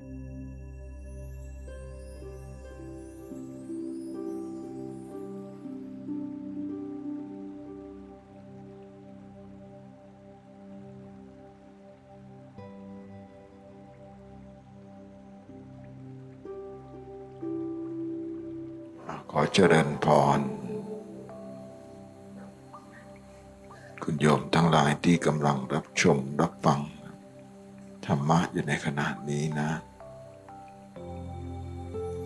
ขอเจริญพร คุณโยมทั้งหลายที่กำลังรับชมรับฟัง ธรรมะอยู่ในขณะนี้นะ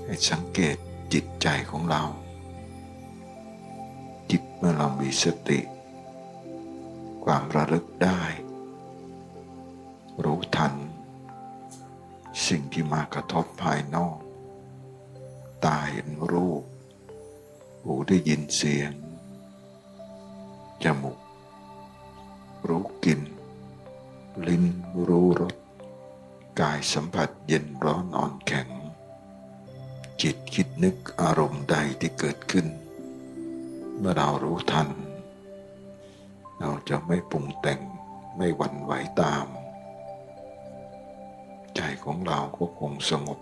ให้สังเกตจิตใจของเรา จิตเมื่อเรามีสติ ความระลึกได้ รู้ทัน สิ่งที่มากระทบภายนอก ตาเห็นรูป หูได้ยินเสียง จมูก รู้กลิ่น ลิ้นรู้รส กายสัมผัสเย็นร้อนอ่อนแข็ง จิตคิดนึกอารมณ์ใดที่เกิดขึ้น เมื่อเรารู้ทัน เราจะไม่ปรุงแต่งไม่หวั่นไหวตาม ใจของเราก็คงสงบ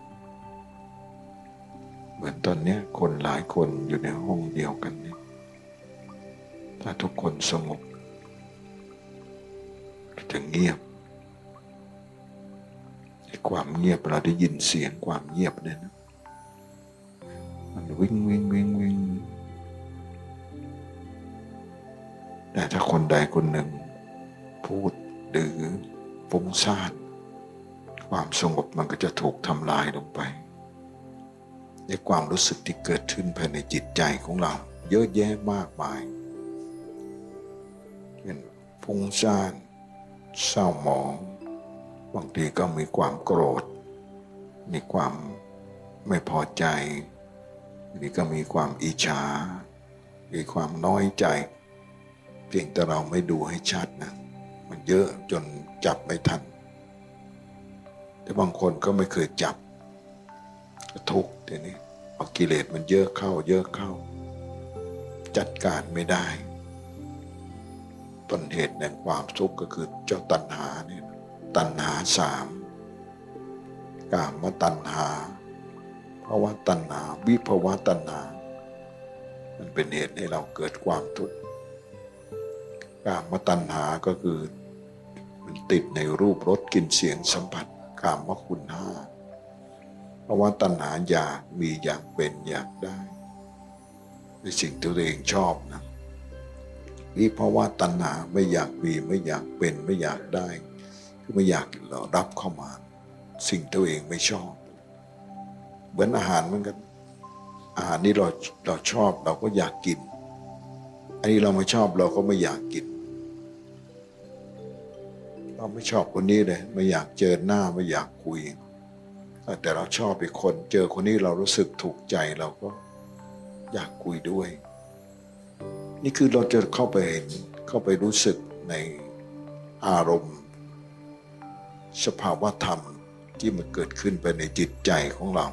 เหมือนตอนนี้คนหลายคนอยู่ในห้องเดียวกันนี่ถ้าทุกคนสงบ จะเงียบความเงียบเราได้ยินเสียงความเงียบเนี่ยนะ วิ่งวิ่งวิ่งวิ่งแต่ถ้าคนใดคนหนึ่ง พูดหรือฟุ้งซ่านความสงบมันก็จะถูกทำลายลงไปในความรู้สึกที่เกิดขึ้นภายในจิตใจของเรา เยอะแยะมากมายเช่นฟุ้งซ่านเศร้าหมอง บางทีก็มีความโกรธ มีความไม่พอใจ นี่ก็มีความอิจฉา มีความน้อยใจ เพียงแต่เราไม่ดูให้ชัดนะ มันเยอะจนจับไม่ทัน แต่บางคนก็ไม่เคยจับ ทุกข์ทีนี้พอกิเลสมันเยอะเข้า เยอะเข้า จัดการไม่ได้ ต้นเหตุแห่งความทุกข์ก็คือเจ้าตัณหาเนี่ย ตัณหาสามกามตัณหาภา วะตัณหา วิภาวะตัณหา มันเป็นเหตุให้เราเกิดความทุกข์กามตัณหาก็คือมันติดในรูปรสกลิ่นเสียงสัมผัสกามคุณห้าภาวะตัณหาอยากมีอยากเป็นอยากได้ ในสิ่งที่ตัวเองชอบนะวิภาวะตัณหาไม่อยากมีไม่อยากเป็นไม่อยากได้ คือไม่อยากเรารับเข้ามา สิ่งตัวเองไม่ชอบ เหมือนอาหารเหมือนกันอาหารนี้เราเราชอบเราก็อยากกิน อันนี้เราไม่ชอบเราก็ไม่อยากกิน เราไม่ชอบคนนี้เลยไม่อยากเจอหน้าไม่อยากคุย แต่เราชอบอีกคน เจอคนนี้เรารู้สึกถูกใจเราก็อยากคุยด้วย นี่คือเราจะเข้าไปเห็นเข้าไปรู้สึกในอารมณ์ สภาวะธรรมที่มันเกิดขึ้นไปในจิตใจของเรา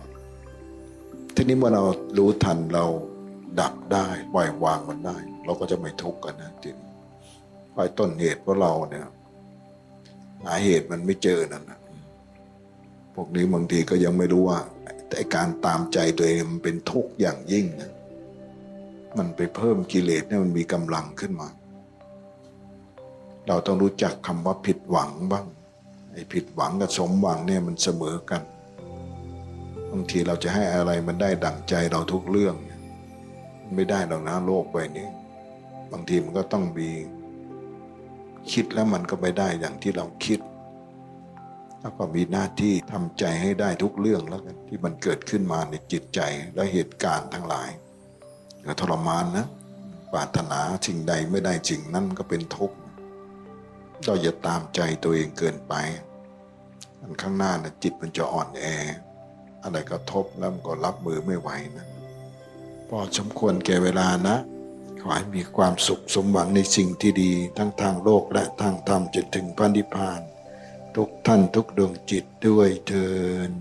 ทีนี้เมื่อเรารู้ทันเราดับได้ปล่อยวางมันได้ เราก็จะไม่ทุกข์กันนะจิตปล่อยต้นเหตุเพราะเราเนี่ยหาเหตุมันไม่เจอนั่นนะพวกนี้บางทีก็ยังไม่รู้ว่า แต่การตามใจตัวเองมันเป็นทุกข์อย่างยิ่งนะมันไปเพิ่มกิเลสเนี่ยมันมีกำลังขึ้นมา เราต้องรู้จักคำว่าผิดหวังบ้างไอ้ผิดหวังกับสมหวังเนี่ยมันเสมอกัน บางทีเราจะให้อะไรมันได้ดั่งใจเราทุกเรื่อง ไม่ได้หรอกนะโลกใบนี้ บางทีมันก็ต้องมีคิดแล้วมันก็ไม่ได้อย่างที่เราคิด แล้วก็มีหน้าที่ทำใจให้ได้ทุกเรื่องแล้วกันที่มันเกิดขึ้นมาในจิตใจและเหตุการณ์ทั้งหลายก็ทรมานนะปรารถนาสิ่งใดไม่ได้สิ่งนั้นก็เป็นทุกข์เราอย่าตามใจตัวเองเกินไปอันข้างหน้านะจิตมันจะอ่อนแอ อะไรกระทบแล้วมันก็รับมือไม่ไหวนะพอสมควรแก่เวลานะ ขอให้มีความสุขสมหวังในสิ่งที่ดี ทั้งทางโลกและทางธรรมจนถึงพระนิพพาน ทุกท่านทุกดวงจิตด้วยเทิน